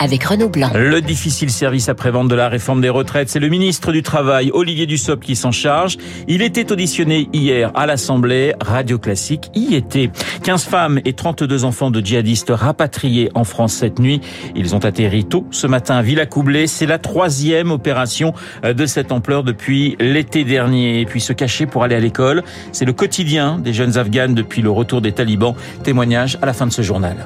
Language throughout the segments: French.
avec Renaud Blanc. Le difficile service après-vente de la réforme des retraites, c'est le ministre du Travail, Olivier Dussopt, qui s'en charge. Il était auditionné hier à l'Assemblée. Radio Classique y était. 15 femmes et 32 enfants de djihadistes rapatriés en France cette nuit. Ils ont atterri tôt ce matin à Villacoublay. C'est la troisième opération de cette ampleur depuis l'été dernier. Et puis se cacher pour aller à l'école, c'est le quotidien des jeunes Afghanes depuis le retour des talibans. Témoignage à la fin de ce journal.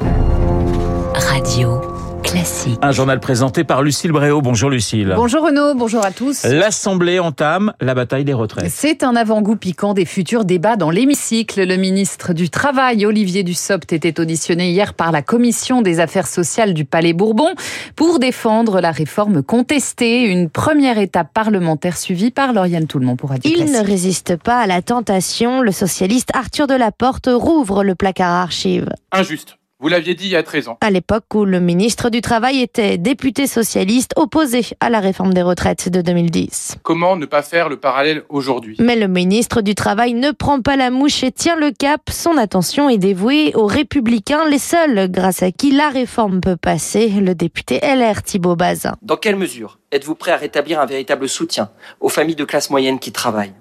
Radio. Classique. Un journal présenté par Lucille Bréau. Bonjour Lucille. Bonjour Renaud, bonjour à tous. L'Assemblée entame la bataille des retraites. C'est un avant-goût piquant des futurs débats dans l'hémicycle. Le ministre du Travail, Olivier Dussopt, était auditionné hier par la Commission des affaires sociales du Palais Bourbon pour défendre la réforme contestée. Une première étape parlementaire suivie par Lauriane Toulmont pour Radio Il Classique. ne résiste pas à la tentation. Le socialiste Arthur Delaporte rouvre le placard archive. Injuste. Vous l'aviez dit il y a 13 ans. À l'époque où le ministre du Travail était député socialiste opposé à la réforme des retraites de 2010. Comment ne pas faire le parallèle aujourd'hui? Mais le ministre du Travail ne prend pas la mouche et tient le cap. Son attention est dévouée aux républicains, les seuls grâce à qui la réforme peut passer. Le député LR Thibault Bazin. Dans quelle mesure êtes-vous prêt à rétablir un véritable soutien aux familles de classe moyenne qui travaillent?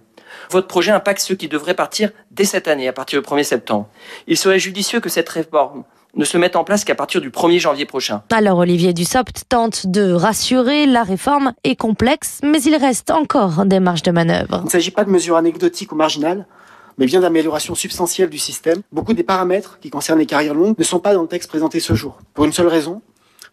Votre projet impacte ceux qui devraient partir dès cette année, à partir du 1er septembre. Il serait judicieux que cette réforme ne se mette en place qu'à partir du 1er janvier prochain. Alors Olivier Dussopt tente de rassurer, la réforme est complexe, mais il reste encore des marges de manœuvre. Il ne s'agit pas de mesures anecdotiques ou marginales, mais bien d'améliorations substantielles du système. Beaucoup des paramètres qui concernent les carrières longues ne sont pas dans le texte présenté ce jour. Pour une seule raison,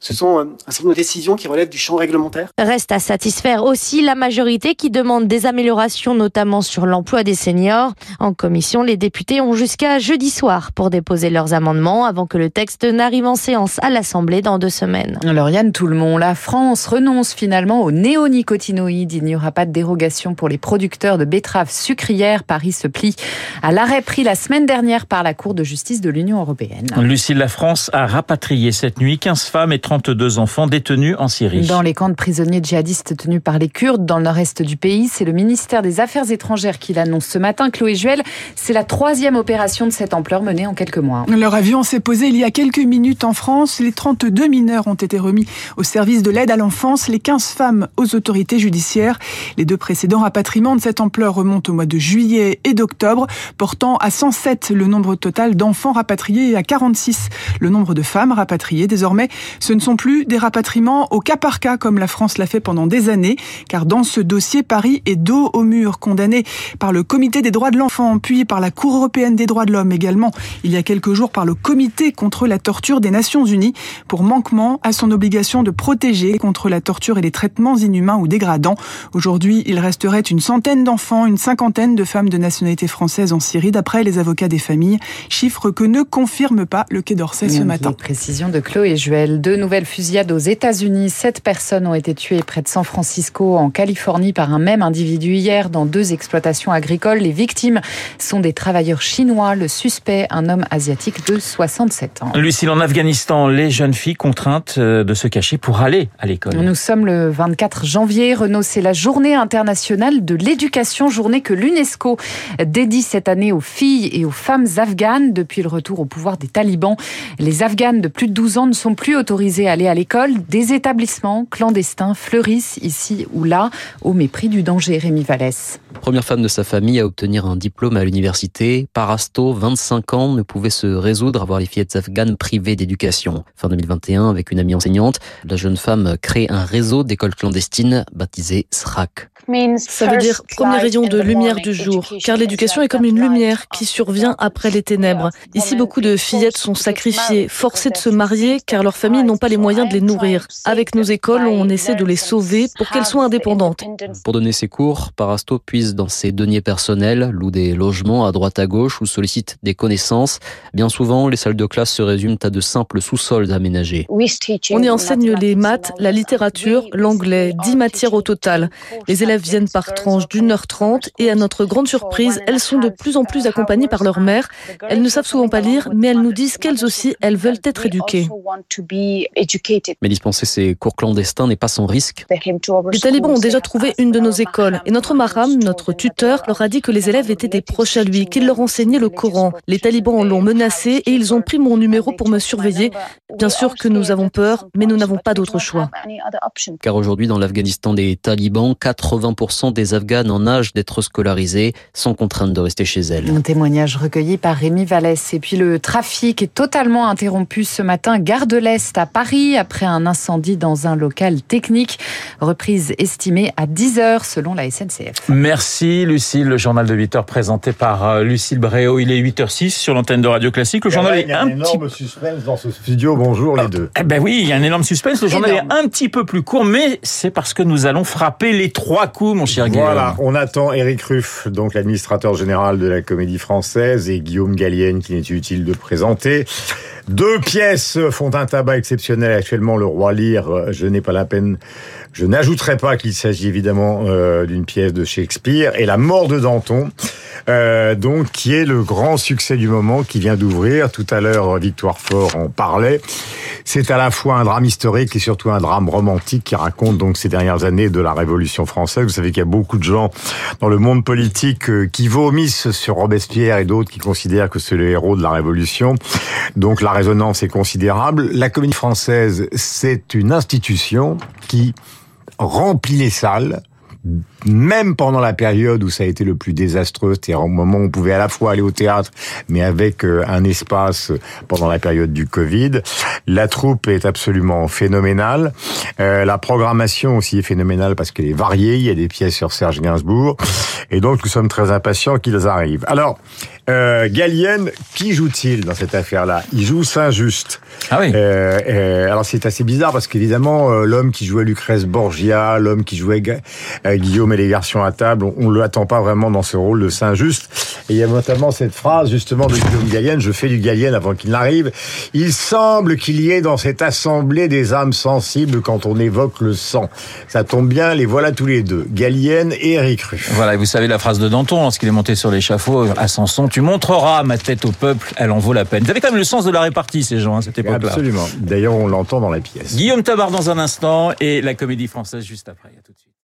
ce sont un certain nombre de décisions qui relèvent du champ réglementaire. Reste à satisfaire aussi la majorité qui demande des améliorations, notamment sur l'emploi des seniors. En commission, les députés ont jusqu'à jeudi soir pour déposer leurs amendements avant que le texte n'arrive en séance à l'Assemblée dans deux semaines. Lauriane Toulmont, la France renonce finalement aux néonicotinoïdes. Il n'y aura pas de dérogation pour les producteurs de betteraves sucrières. Paris se plie à l'arrêt pris la semaine dernière par la Cour de justice de l'Union européenne. Lucille, la France a rapatrié cette nuit 15 femmes et 32 enfants détenus en Syrie. Dans les camps de prisonniers djihadistes tenus par les Kurdes dans le nord-est du pays, c'est le ministère des Affaires étrangères qui l'annonce ce matin. Chloé Juel, c'est la troisième opération de cette ampleur menée en quelques mois. Leur avion s'est posé il y a quelques minutes en France. Les 32 mineurs ont été remis au service de l'aide à l'enfance, les 15 femmes aux autorités judiciaires. Les deux précédents rapatriements de cette ampleur remontent au mois de juillet et d'octobre, portant à 107 le nombre total d'enfants rapatriés et à 46 le nombre de femmes rapatriées. Désormais, ce ne sont plus des rapatriements au cas par cas comme la France l'a fait pendant des années, car dans ce dossier, Paris est dos au mur, condamné par le Comité des droits de l'enfant, puis par la Cour européenne des droits de l'homme également, il y a quelques jours par le Comité contre la torture des Nations Unies, pour manquement à son obligation de protéger contre la torture et les traitements inhumains ou dégradants. Aujourd'hui, il resterait une centaine d'enfants, une cinquantaine de femmes de nationalité française en Syrie, d'après les avocats des familles, chiffre que ne confirme pas le Quai d'Orsay ce matin. Précision de Chloé Juel. Deux nouvelles fusillades aux États-Unis. Sept personnes ont été tuées près de San Francisco, en Californie, par un même individu hier dans deux exploitations agricoles. Les victimes sont des travailleurs chinois. Le suspect, un homme asiatique de 67 ans. Lucille, en Afghanistan, les jeunes filles contraintes de se cacher pour aller à l'école. Nous sommes le 24 janvier. Renaud, c'est la journée internationale de l'éducation, journée que l'UNESCO dédie cette année aux filles et aux femmes afghanes. Depuis le retour au pouvoir des talibans, les Afghanes de plus de 12 ans ne sont plus autorisées aller à l'école. Des établissements clandestins fleurissent ici ou là, au mépris du danger. Rémi Vallès. Première femme de sa famille à obtenir un diplôme à l'université, Parasto, 25 ans, ne pouvait se résoudre à voir les fillettes afghanes privées d'éducation. Fin 2021, avec une amie enseignante, la jeune femme crée un réseau d'écoles clandestines baptisé SRAC. Ça veut dire premier rayon de lumière du jour, car l'éducation est comme une lumière qui survient après les ténèbres. Ici, beaucoup de fillettes sont sacrifiées, forcées de se marier, car leurs familles n'ont pas les moyens de les nourrir. Avec nos écoles, on essaie de les sauver pour qu'elles soient indépendantes. Pour donner ses cours, Parasto puise dans ses deniers personnels, loue des logements à droite à gauche ou sollicite des connaissances. Bien souvent, les salles de classe se résument à de simples sous-sols aménagés. On y enseigne les maths, la littérature, l'anglais, dix matières au total. Les élèves élèves viennent par tranche d'une heure trente et à notre grande surprise, elles sont de plus en plus accompagnées par leur mère. Elles ne savent souvent pas lire, mais elles nous disent qu'elles aussi, elles veulent être éduquées. Mais dispenser ces cours clandestins n'est pas sans risque. Les talibans ont déjà trouvé une de nos écoles et notre maram, notre tuteur, leur a dit que les élèves étaient des proches à lui, qu'il leur enseignait le Coran. Les talibans l'ont menacé et ils ont pris mon numéro pour me surveiller. Bien sûr que nous avons peur, mais nous n'avons pas d'autre choix. Car aujourd'hui, dans l'Afghanistan des talibans, 80% des Afghanes en âge d'être scolarisés sont contraintes de rester chez elles. Un témoignage recueilli par Rémi Vallès. Et puis le trafic est totalement interrompu ce matin, gare de l'Est à Paris, après un incendie dans un local technique. Reprise estimée à 10 heures selon la SNCF. Merci Lucille, le journal de 8 heures présenté par euh, Lucille Bréau. Il est 8h06 sur l'antenne de Radio Classique. Le journal il y a un, est un énorme petit suspense dans ce studio. Bonjour les deux. Eh ben oui, il y a un énorme suspense. Le journal est un petit peu plus court, mais c'est parce que nous allons frapper les trois Voilà, on attend Éric Ruff, donc l'administrateur général de la Comédie Française, et Guillaume Gallienne, qui n'est utile de présenter. Deux pièces font un tabac exceptionnel actuellement. Le Roi Lear, je n'ai pas la peine. Je n'ajouterai pas qu'il s'agit évidemment euh, d'une pièce de Shakespeare et La mort de Danton, euh, donc qui est le grand succès du moment, qui vient d'ouvrir. Tout à l'heure, Victoire Fort en parlait. C'est à la fois un drame historique et surtout un drame romantique qui raconte donc ces dernières années de la Révolution française. Vous savez qu'il y a beaucoup de gens dans le monde politique euh, qui vomissent sur Robespierre et d'autres qui considèrent que c'est le héros de la Révolution. Donc la résonance est considérable. La Comédie Française, c'est une institution qui remplit les salles, même pendant la période où ça a été le plus désastreux, c'est-à-dire au moment où on pouvait à la fois aller au théâtre, mais avec euh, un espace pendant la période du Covid. La troupe est absolument phénoménale. Euh, la programmation aussi est phénoménale parce qu'elle est variée. Il y a des pièces sur Serge Gainsbourg. Et donc, nous sommes très impatients qu'ils arrivent. Alors, euh, Gallienne, qui joue-t-il dans cette affaire-là? Il joue Saint-Just. Ah oui. Euh, euh, alors c'est assez bizarre parce qu'évidemment euh, l'homme qui jouait Lucrèce Borgia, l'homme qui jouait euh, Guillaume et les garçons à table, on, ne l'attend pas vraiment dans ce rôle de Saint-Just. Et il y a notamment cette phrase justement de Guillaume Gallienne, je fais du Gallienne avant qu'il n'arrive. Il semble qu'il y ait dans cette assemblée des âmes sensibles quand on évoque le sang. Ça tombe bien, les voilà tous les deux, Gallienne et Eric Ruff. Voilà, et vous savez la phrase de Danton lorsqu'il est monté sur l'échafaud à Samson, tu montreras ma tête au peuple, elle en vaut la peine. Vous avez quand même le sens de la répartie ces gens à cette époque-là. Absolument. D'ailleurs, on l'entend dans la pièce. Guillaume Tabar dans un instant et la comédie française juste après. À tout.